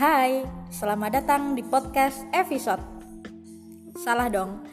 Hai, selamat datang di podcast episode. Salah dong,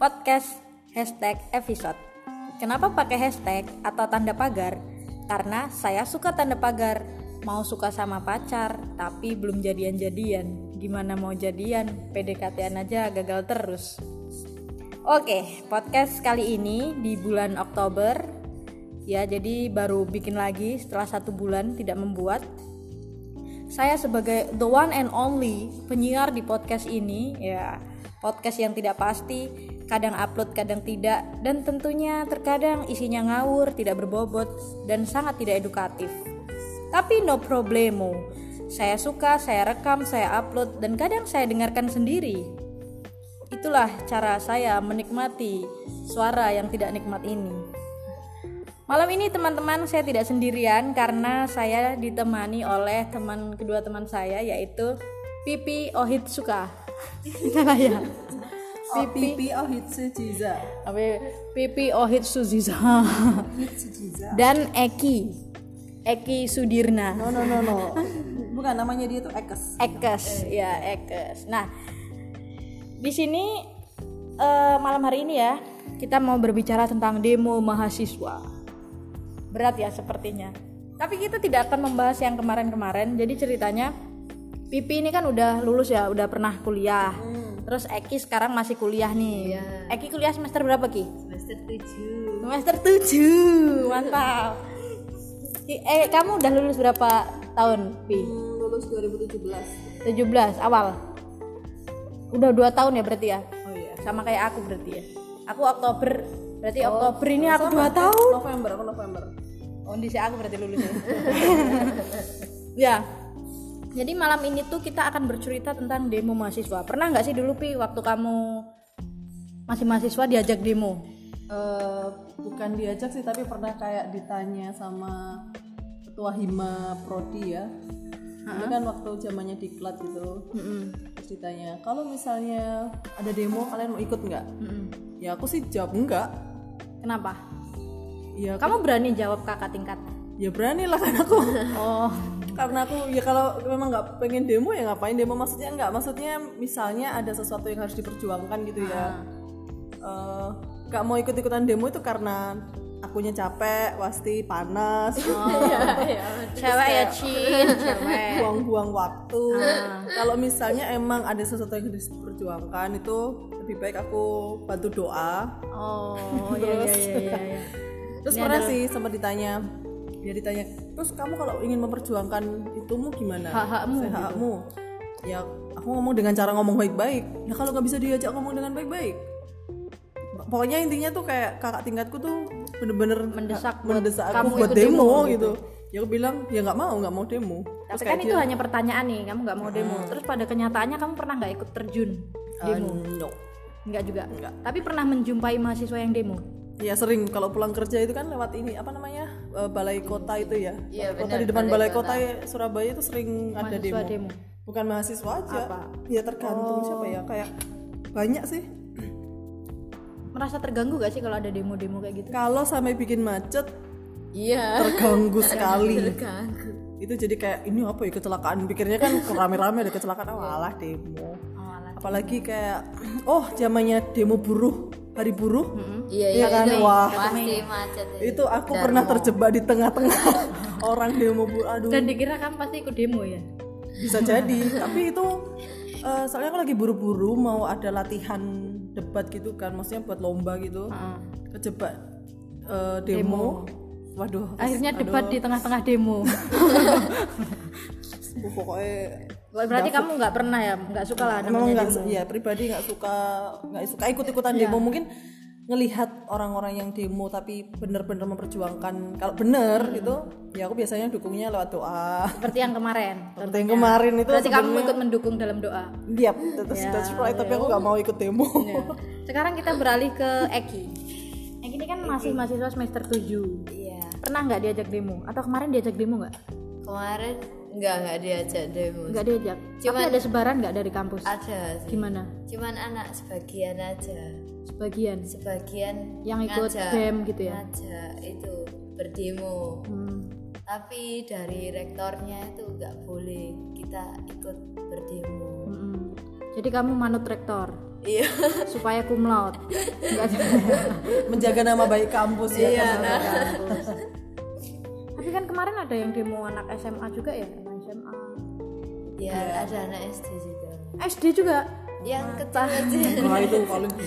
podcast hashtag episode. Kenapa pakai hashtag atau tanda pagar? Karena saya suka tanda pagar. Mau suka sama pacar, tapi belum jadian-jadian. Gimana mau jadian? PDKT-an aja gagal terus. Oke, podcast kali ini di bulan Oktober. Ya, jadi baru bikin lagi setelah satu bulan tidak membuat saya sebagai the one and only penyiar di podcast ini ya. Podcast yang tidak pasti kadang upload kadang tidak. Dan tentunya terkadang isinya ngawur tidak berbobot dan sangat tidak edukatif. Tapi no problemo. Saya suka saya rekam saya upload dan kadang saya dengarkan sendiri. Itulah cara saya menikmati suara yang tidak nikmat ini Malam ini teman-teman saya tidak sendirian karena saya ditemani oleh teman kedua teman saya yaitu Pipi Ohitsuka. Salah ya. Oh, Pipi Ohitsujiza. Apa Pipi Ohitsujiza. Dan Eki. Eki Sudirna. No no no no. Bukan namanya dia tuh Ekes. Ekes, ya Ekes. Nah, di sini uh, malam hari ini ya kita mau berbicara tentang demo mahasiswa berat ya sepertinya tapi kita tidak akan membahas yang kemarin-kemarin jadi ceritanya Pipi ini kan udah lulus ya udah pernah kuliah hmm. terus Eki sekarang masih kuliah nih Iya. Eki kuliah semester berapa Ki? semester 7 semester 7 mantap Ki, eh kamu udah lulus berapa tahun Pi? Hmm, lulus 2017. 17 awal udah dua tahun ya berarti ya Oh iya. sama kayak aku berarti ya aku Oktober berarti Oktober ini aku dua tahun November, aku November. Oh, di aku berarti lulus ya. Jadi malam ini tuh kita akan bercerita tentang demo mahasiswa. Pernah nggak sih dulu pi waktu kamu masih mahasiswa diajak demo? Eh, bukan diajak sih tapi pernah kayak ditanya sama ketua hima prodi ya. Ini kan waktu zamannya diklat gitu. Terus ditanya, kalau misalnya ada demo kalian mau ikut nggak? Ya aku sih jawab enggak. Kenapa? Ya Kamu berani jawab kakak tingkat? ya berani lah kan aku. Oh, karena aku ya kalau memang nggak pengen demo ya ngapain demo maksudnya nggak maksudnya misalnya ada sesuatu yang harus diperjuangkan gitu ya Eh, nggak mau ikut ikutan demo itu karena akunya capek pasti panas. Cewek ya Cin, cewek. buang-buang waktu. Kalau misalnya emang ada sesuatu yang harus diperjuangkan itu lebih baik aku bantu doa. Oh, iya iya iya iya. iya. terus pernah sih sempat ditanya dia ditanya terus kamu kalau ingin memperjuangkan itumu gimana? Hak-hakmu hakmu ya aku ngomong dengan cara ngomong baik-baik. Ya kalau nggak bisa diajak ngomong dengan baik-baik. Pokoknya intinya tuh kayak kakak tingkatku tuh bener-bener Mendesak buat mendesak kamu aku buat ikut demo, demo gitu. ya aku bilang ya nggak mau nggak mau demo Tapi Terus kan kayak itu dia, hanya pertanyaan nih, kamu nggak mau demo. Terus pada kenyataannya kamu pernah nggak ikut terjun demo? "Uh, no Enggak juga. Enggak. Tapi pernah menjumpai mahasiswa yang demo. Ya sering kalau pulang kerja itu kan lewat ini apa namanya eh, balai kota itu ya. Iya, balai kota benar, di depan balai balai kota, ya, Surabaya itu sering ada Mahasiswa demo. demo. Bukan mahasiswa aja. Apa? Ya tergantung siapa ya kayak banyak sih. Merasa terganggu gak sih kalau ada demo-demo kayak gitu? Kalau sampai bikin macet iya terganggu sekali. terganggu itu jadi kayak ini apa ya kecelakaan pikirnya kan rame-rame ada kecelakaan oh, alah demo. Oh, alah. Apalagi kayak oh zamannya demo buruh hari buruh. iya Iya iya kan? itu Wah. pasti macet Itu aku pernah terjebak di tengah-tengah orang demo buruh. Aduh. Dan dikira kamu pasti ikut demo ya? bisa jadi tapi itu eh, soalnya aku lagi buru-buru mau ada latihan debat gitu kan maksudnya buat lomba gitu kejebak eh, demo. waduh Akhirnya debat di tengah-tengah demo. pokoknya Berarti kamu nggak pernah ya? Nggak suka lah memang namanya nggak demo. ya pribadi nggak suka nggak suka ikut-ikutan demo mungkin ngelihat orang-orang yang demo tapi bener-bener memperjuangkan kalau bener gitu ya aku biasanya dukungnya lewat doa Seperti yang kemarin. seperti yang kemarin itu Berarti kamu ikut mendukung dalam doa. Yap, that's, that's right. Tapi aku nggak mau ikut demo. Ya. Sekarang kita beralih ke Eki. Eki ini kan masih mahasiswa semester 7 iya Pernah nggak diajak demo? Atau kemarin diajak demo nggak? kemarin nggak nggak diajak demo Nggak diajak. Tapi ada sebaran nggak dari kampus? ada sih Gimana? cuman anak sebagian aja Sebagian sebagian yang ikut ngajak- BEM gitu ya? ngajak itu berdemo Hmm. tapi dari rektornya itu nggak boleh kita ikut berdemo Mm-mm. Jadi kamu manut rektor iya supaya. Enggak menjaga nama baik kampus ya Iya, kan? nah. Tapi kan kemarin ada yang demo anak SMA juga ya, anak SMA. ya ada anak SD juga SD juga. yang kecil Wah itu paling.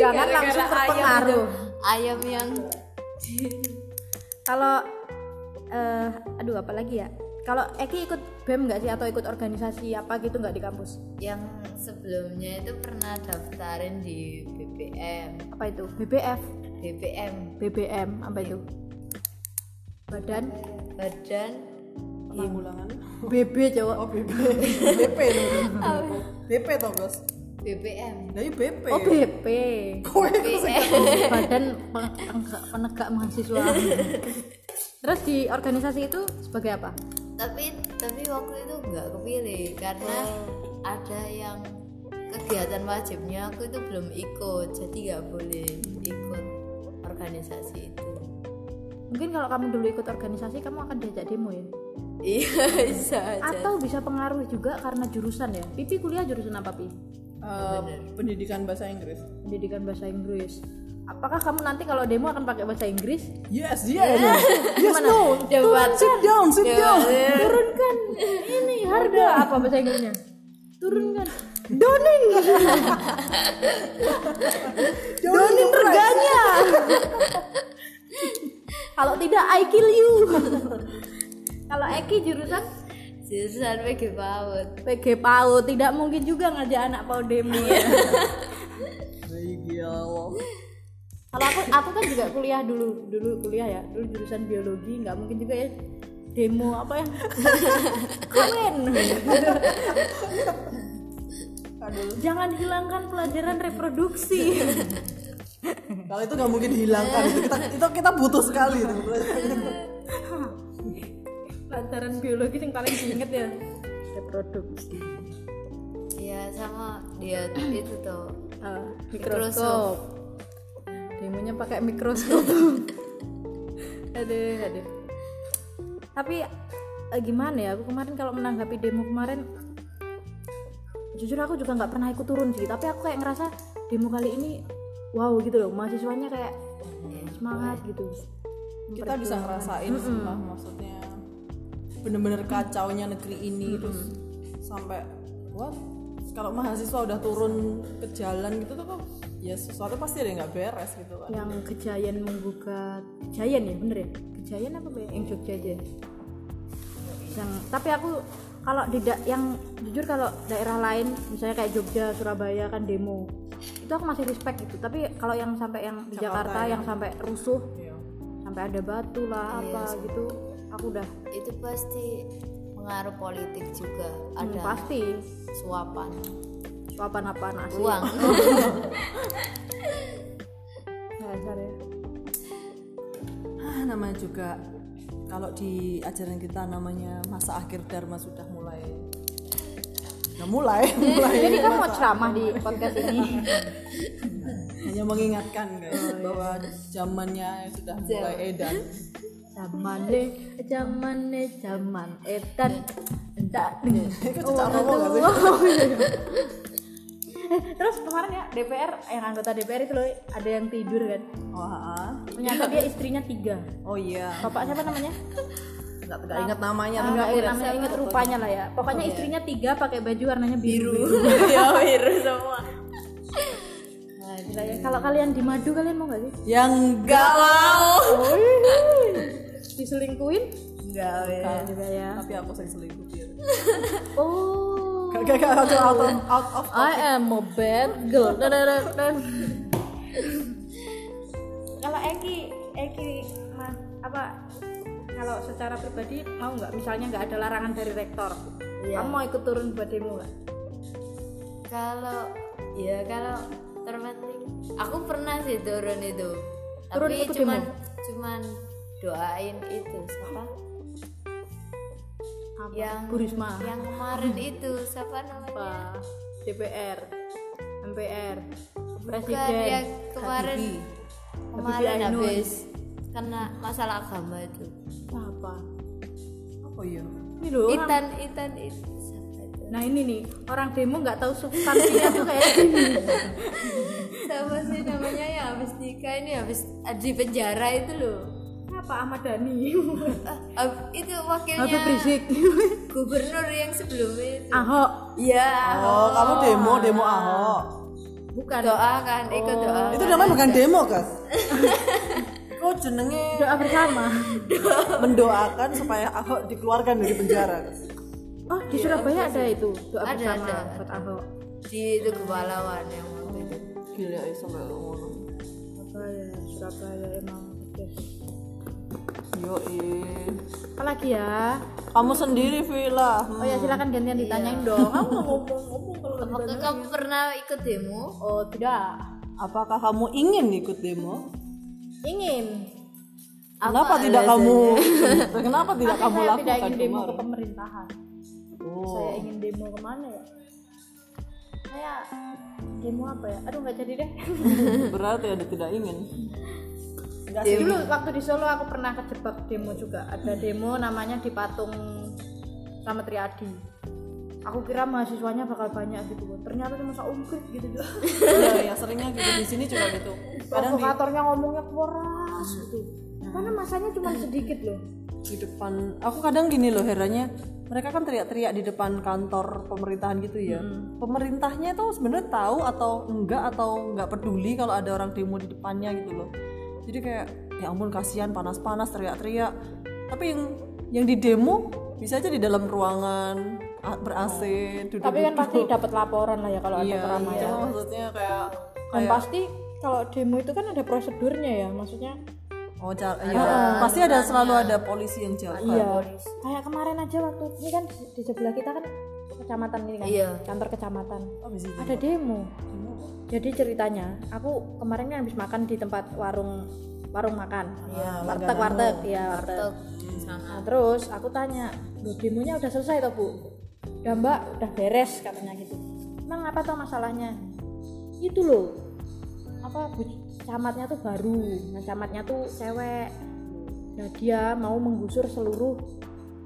Jangan langsung terpengaruh. ayam yang Kalau eh aduh apa lagi ya? Kalau Eki ikut BEM nggak sih atau ikut organisasi apa gitu nggak di kampus? yang sebelumnya itu pernah daftarin di BBM Apa itu? BBF, BBM BBM apa itu? Badan badan Penanggulangan. BB cowok. Oh BP. BP itu. BP toh bos. BBM Dari BP. Oh BP. Kowe Badan Pen- Penegak, Penegak Mahasiswa. Terus di organisasi itu sebagai apa? tapi tapi waktu itu nggak kepilih karena ada yang kegiatan wajibnya aku itu belum ikut jadi nggak boleh ikut organisasi itu Mungkin kalau kamu dulu ikut organisasi kamu akan diajak demo ya. iya bisa aja Atau bisa pengaruh juga karena jurusan ya. Pipi kuliah jurusan apa Pi? Eh, pendidikan bahasa Inggris. Pendidikan bahasa Inggris. Apakah kamu nanti kalau demo akan pakai bahasa Inggris? Yes, yes. yes, no. Debat. Sit down, sit down. Turunkan ini harga apa bahasa Inggrisnya? Turunkan. Doning. Doning harganya. Kalau tidak I kill you. Kalau Eki jurusan jurusan PG PAUD PG PAUD tidak mungkin juga ngajak anak PAUD demo ya. Ya Allah. Kalau aku aku kan juga kuliah dulu, dulu kuliah ya, dulu jurusan biologi, nggak mungkin juga ya demo apa yang Jangan hilangkan pelajaran reproduksi. Kalau itu nggak mungkin hilangkan itu kita itu kita butuh sekali itu. pelajaran biologi yang paling diinget ya reproduksi. ya sama dia itu tuh Mikroskop. mikroskop. Demonya pakai mikroskop. aduh, aduh. Tapi eh, gimana ya? Aku kemarin kalau menanggapi demo kemarin jujur aku juga nggak pernah ikut turun sih, tapi aku kayak ngerasa demo kali ini wow gitu loh, mahasiswanya kayak semangat gitu. Kita bisa ngerasain sumpah maksudnya bener-bener kacaunya negeri ini terus sampai what kalau mahasiswa udah turun ke jalan gitu tuh kok ya sesuatu pasti ada yang nggak beres gitu kan Yang kejayan menggugat Kejayan ya bener ya? Kejayan apa Be? Yang Jogja aja yang tapi aku kalau tidak yang jujur kalau daerah lain misalnya kayak Jogja Surabaya kan demo. Itu aku masih respect gitu. Tapi kalau yang sampai yang di Jakarta, yang sampai rusuh Iya. sampai ada batu lah apa gitu aku udah itu pasti pengaruh politik juga. Hmm, ada pasti. suapan. Suapan apa nasi? Uang. Dasar ya. Ah, namanya juga kalau di ajaran kita namanya masa akhir dharma sudah mulai. Udah mulai mulai jadi kamu mau ceramah di podcast ini? Hanya mengingatkan guys bahwa zamannya sudah mulai edan. Zaman deh zaman deh zaman edan enggak sih? terus kemarin ya DPR yang anggota DPR itu loh ada yang tidur kan? Wah ternyata dia istrinya tiga. Oh iya. Bapak siapa namanya nggak nggak ingat namanya nggak ingat namanya ingat rupanya lah ya. Pokoknya istrinya tiga pakai baju warnanya biru, ya biru semua. Nah, gila ya. kalau kalian di madu kalian mau nggak sih? Yang enggak mau. diselingkuin enggak ya juga ya. Tapi aku sering selingkuh oh. Gak gak gak out of out of I am a bad girl. Dan, dan, dan, dan. Kalau Eki, Eki, mas, apa? Kalau secara pribadi mau nggak? Misalnya nggak ada larangan dari rektor, Iya. kamu mau ikut turun buat demo nggak? kalau ya kalau terpenting aku pernah sih turun itu Turun tapi ikut cuman demo? cuman doain itu siapa Apa? yang Bu Risma. yang kemarin itu siapa namanya apa? DPR, MPR, bukan Presiden. yang kemarin Habibie. kemarin habis karena masalah agama itu. Apa apa ya? Ini loh orang- Itan Itan itu nah ini nih orang demo nggak tahu substansinya tuh kayak gini. Siapa sih namanya yang habis nikah ini habis di penjara itu loh. Apa Ahmad Dhani? Ah, ab- itu wakilnya Habib Rizik. Gubernur yang sebelumnya itu. Ahok. Ya oh kamu demo demo ahok. Bukan. Doa kan ikut doa itu namanya bukan demo kan kok jenenge doa bersama. mendoakan supaya ahok dikeluarkan dari penjara. Oh di Surabaya ada itu? Doa Ada, bersama ada. buat Ahok. Di itu kepalawan yang waktu itu. Gila ya sampai ngono. Surabaya Surabaya emang yo apa lagi ya? Kamu sendiri Villa oh ya silakan gantian ditanyain dong. Kamu ngomong ngomong kalau kamu pernah ikut demo? Oh tidak. Apakah kamu ingin ikut demo ingin. Kenapa tidak kamu kenapa tidak kamu saya lakukan tidak ingin demo ke pemerintahan. Oh. saya ingin demo ke mana ya? Saya demo apa ya? Aduh nggak jadi deh. Berarti ada tidak ingin. Enggak dulu waktu di Solo aku pernah kejebak demo juga. Ada demo namanya di patung sama Triadi aku kira mahasiswanya bakal banyak gitu ternyata cuma seumprit gitu juga Iya, ya seringnya gitu di sini juga gitu. Kadang di, provokatornya ngomongnya keras gitu karena masanya cuma sedikit loh di depan, aku kadang gini loh herannya, mereka kan teriak-teriak di depan kantor pemerintahan gitu ya. Pemerintahnya tuh sebenarnya tahu atau enggak atau enggak peduli kalau ada orang demo di depannya gitu loh. Jadi kayak ya ampun kasihan panas-panas teriak-teriak. Tapi yang yang di demo bisa aja di dalam ruangan ber AC, duduk tapi kan pasti dapat laporan lah ya kalau ada iya, keramaian iya, maksudnya kayak dan pasti kalau demo itu kan ada prosedurnya ya maksudnya Oh, ja- iya. Pasti ada selalu ada polisi yang jaga. iya. Kayak kemarin aja waktu ini kan di, sebelah kita kan kecamatan ini kan Iya. kantor kecamatan. Oh, bisa ada demo. Jadi ceritanya aku kemarin kan habis makan di tempat warung warung makan. Warteg warteg ya warteg. Sana. Nah, terus aku tanya, "Loh, demonya udah selesai toh, Bu?" Udah, Mbak, udah beres katanya gitu. Emang apa toh masalahnya? Itu loh. Apa bu, camatnya tuh baru. Nah, camatnya tuh cewek. Nah, dia mau menggusur seluruh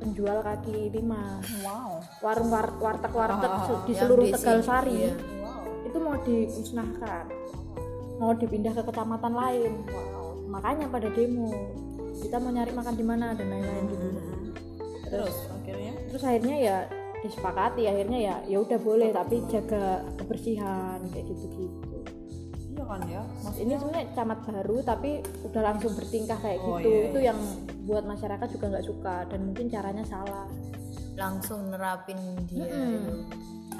penjual kaki lima. Wow. Warung war, warteg warteg se- di seluruh di Tegal Sari. iya. Itu mau dimusnahkan. Mau dipindah ke kecamatan lain. Makanya pada demo. Kita mau nyari makan di mana dan lain-lain gitu Terus akhirnya terus akhirnya ya disepakati akhirnya ya ya udah boleh tapi jaga kebersihan kayak gitu gitu iya kan ya. mas ini sebenarnya camat baru tapi udah langsung bertingkah kayak Oh, gitu iya, iya. itu yang buat masyarakat juga nggak suka dan mungkin caranya salah langsung nerapin dia Mm.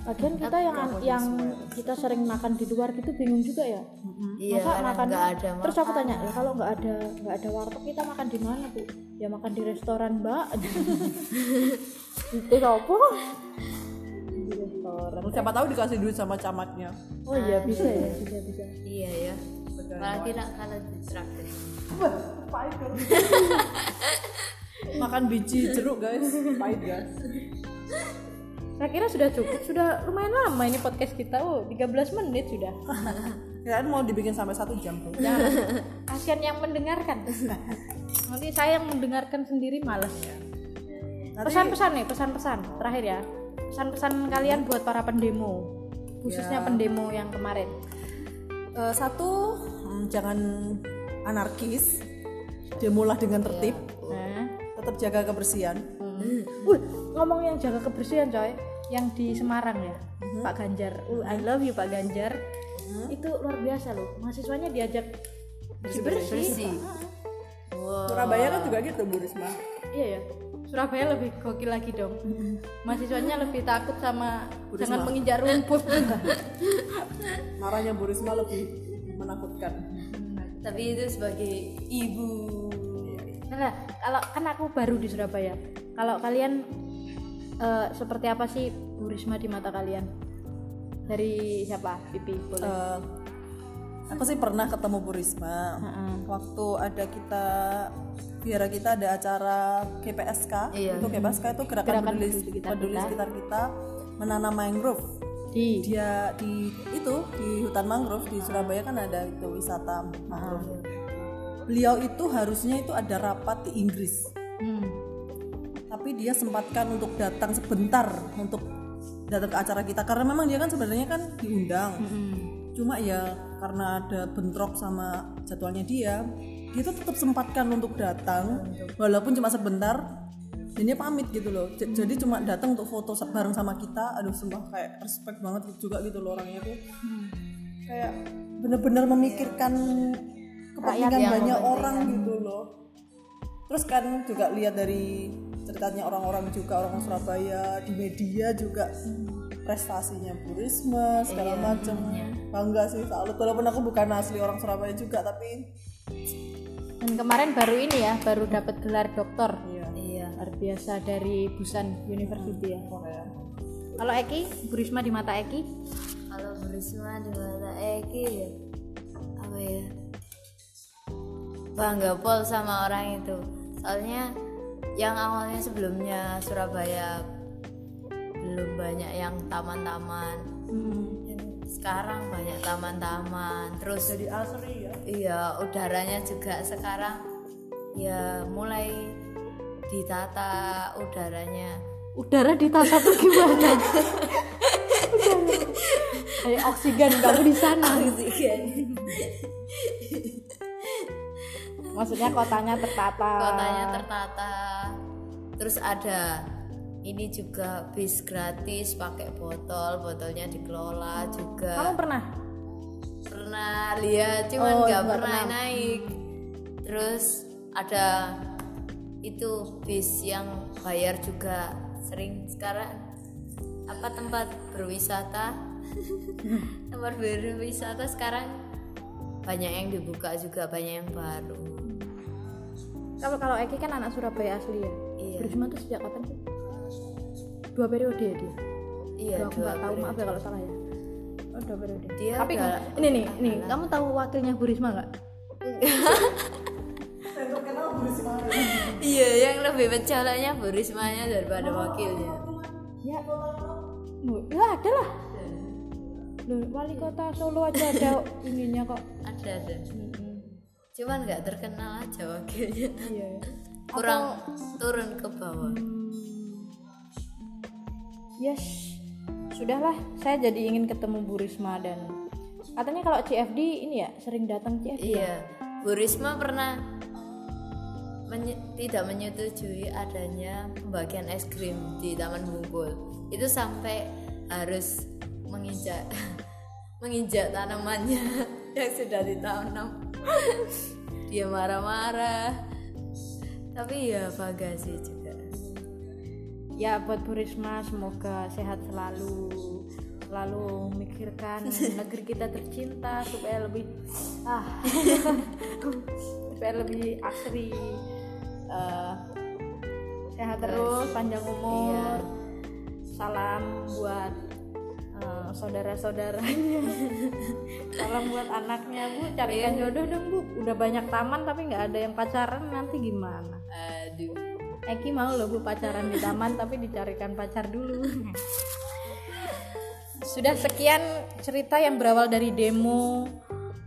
Lagian kita yang yang kita sering makan di luar gitu bingung juga ya. iya Masa makan nggak ada terus aku tanya ya kalau nggak ada nggak ada warteg kita makan di mana bu? Ya makan di restoran mbak. itu apa? Di restoran. Siapa tahu dikasih duit sama camatnya. Oh iya bisa ya bisa bisa. iya ya apalagi nak kalau di traktir Makan biji jeruk guys, pahit guys. Saya kira sudah cukup, sudah lumayan lama ini podcast kita. Oh, 13 menit sudah. Kirain mau dibikin sampai satu jam tuh. Jangan. Kasihan yang mendengarkan. Nanti saya yang mendengarkan sendiri males. Pesan-pesan nih, pesan-pesan terakhir ya. Pesan-pesan kalian buat para pendemo, khususnya pendemo yang kemarin. Eh, satu, hmm, jangan anarkis. Demolah dengan tertib. Nah, Tetap jaga kebersihan. uh, ngomong yang jaga kebersihan coy, yang di Semarang ya, Pak Ganjar. Uh, I love you Pak Ganjar. Itu luar biasa loh. Mahasiswanya diajak bersih-bersih. bersih wow Surabaya kan juga gitu Bu Risma. Iya ya. Surabaya lebih gokil lagi dong. Mahasiswanya lebih takut sama jangan menginjak rumput. Marahnya Bu Risma lebih menakutkan. tapi itu sebagai ibu nah, kalau kan aku baru di Surabaya. Kalau kalian eh, seperti apa sih Bu Risma di mata kalian? Dari siapa? Pipi boleh. Eh, aku sih pernah ketemu Bu Risma Heeh. waktu ada kita biara kita ada acara GPSK Iya. itu GPSK itu gerakan, Gerakan peduli, sekitar peduli kita. sekitar kita menanam mangrove Di dia di itu di hutan mangrove di Surabaya kan ada itu wisata mangrove beliau itu harusnya itu ada rapat di Inggris. Hmm. tapi dia sempatkan untuk datang sebentar untuk datang ke acara kita. Karena memang dia kan sebenarnya kan diundang. Cuma ya karena ada bentrok sama jadwalnya dia dia tuh tetap sempatkan untuk datang. Walaupun cuma sebentar dan dia pamit gitu loh. J- jadi cuma datang untuk foto bareng sama kita. Aduh sumpah kayak respect banget juga gitu loh orangnya tuh. Kayak bener-bener memikirkan kepentingan yang banyak orang gitu loh. Terus kan juga lihat dari ceritanya orang-orang juga orang Surabaya di media juga prestasinya Bu Risma segala macam bangga sih salut walaupun aku bukan asli orang Surabaya juga tapi Dan kemarin baru ini ya, baru dapat gelar doktor. iya. Iya. Luar biasa dari Busan University ya. Korea Kalau Eki, Bu Risma di mata Eki, kalau berisma di mata Eki. Ya apa ya bangga pol sama orang itu. Soalnya yang awalnya sebelumnya Surabaya belum banyak yang taman-taman. Yang sekarang banyak taman-taman. Terus jadi asri ya? Iya udaranya juga sekarang ya mulai ditata udaranya. Udara ditata tuh gimana? Kayak oksigen kamu di sana. Maksudnya kotanya tertata. kotanya tertata terus ada ini juga bis gratis pakai botol botolnya dikelola juga Kamu pernah? pernah lihat cuman Oh, nggak pernah pernah. naik terus ada itu bis yang bayar juga sering sekarang apa tempat berwisata tempat berwisata sekarang banyak yang dibuka juga banyak yang baru Kalau kalau Eki kan anak Surabaya asli ya. Iya. Bu Risma tuh sejak kapan sih? Dua periode ya dia. iya Aduh, aku dua nggak tahu periode. maaf ya kalau salah ya. Oh, dua periode. Dia Tapi udah- ini nih, nih, kamu tahu wakilnya Bu Risma nggak? Iya, yang lebih mencoloknya Bu Rismanya daripada wakilnya. Ya, Bu, ya ada lah. Loh, wali kota Solo aja ada ininya kok. Ada ada. Cuman nggak terkenal aja wakilnya. Iya. Kurang turun ke bawah. Yes, sudahlah. Saya jadi ingin ketemu Bu Risma dan katanya kalau CFD ini ya sering datang CFD. Iya, Bu Risma pernah menye- tidak menyetujui adanya pembagian es krim di Taman Bungkul. Itu sampai harus menginjak menginjak tanamannya yang sudah ditanam. Dia marah-marah. Tapi ya bagasi juga. Ya buat Bu Risma semoga sehat selalu selalu memikirkan negeri kita tercinta supaya lebih ah supaya lebih asri Eh, sehat terus panjang umur salam buat saudara-saudaranya salam buat anaknya bu carikan jodoh dong bu udah banyak taman tapi nggak ada yang pacaran nanti gimana Aduh. Eki mau loh bu pacaran di taman tapi dicarikan pacar dulu. Sudah sekian cerita yang berawal dari demo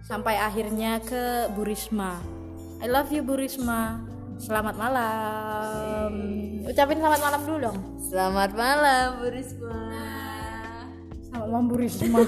sampai akhirnya ke Bu Risma. I love you Bu Risma. Selamat malam. Ucapin selamat malam dulu dong. Selamat malam Bu Risma.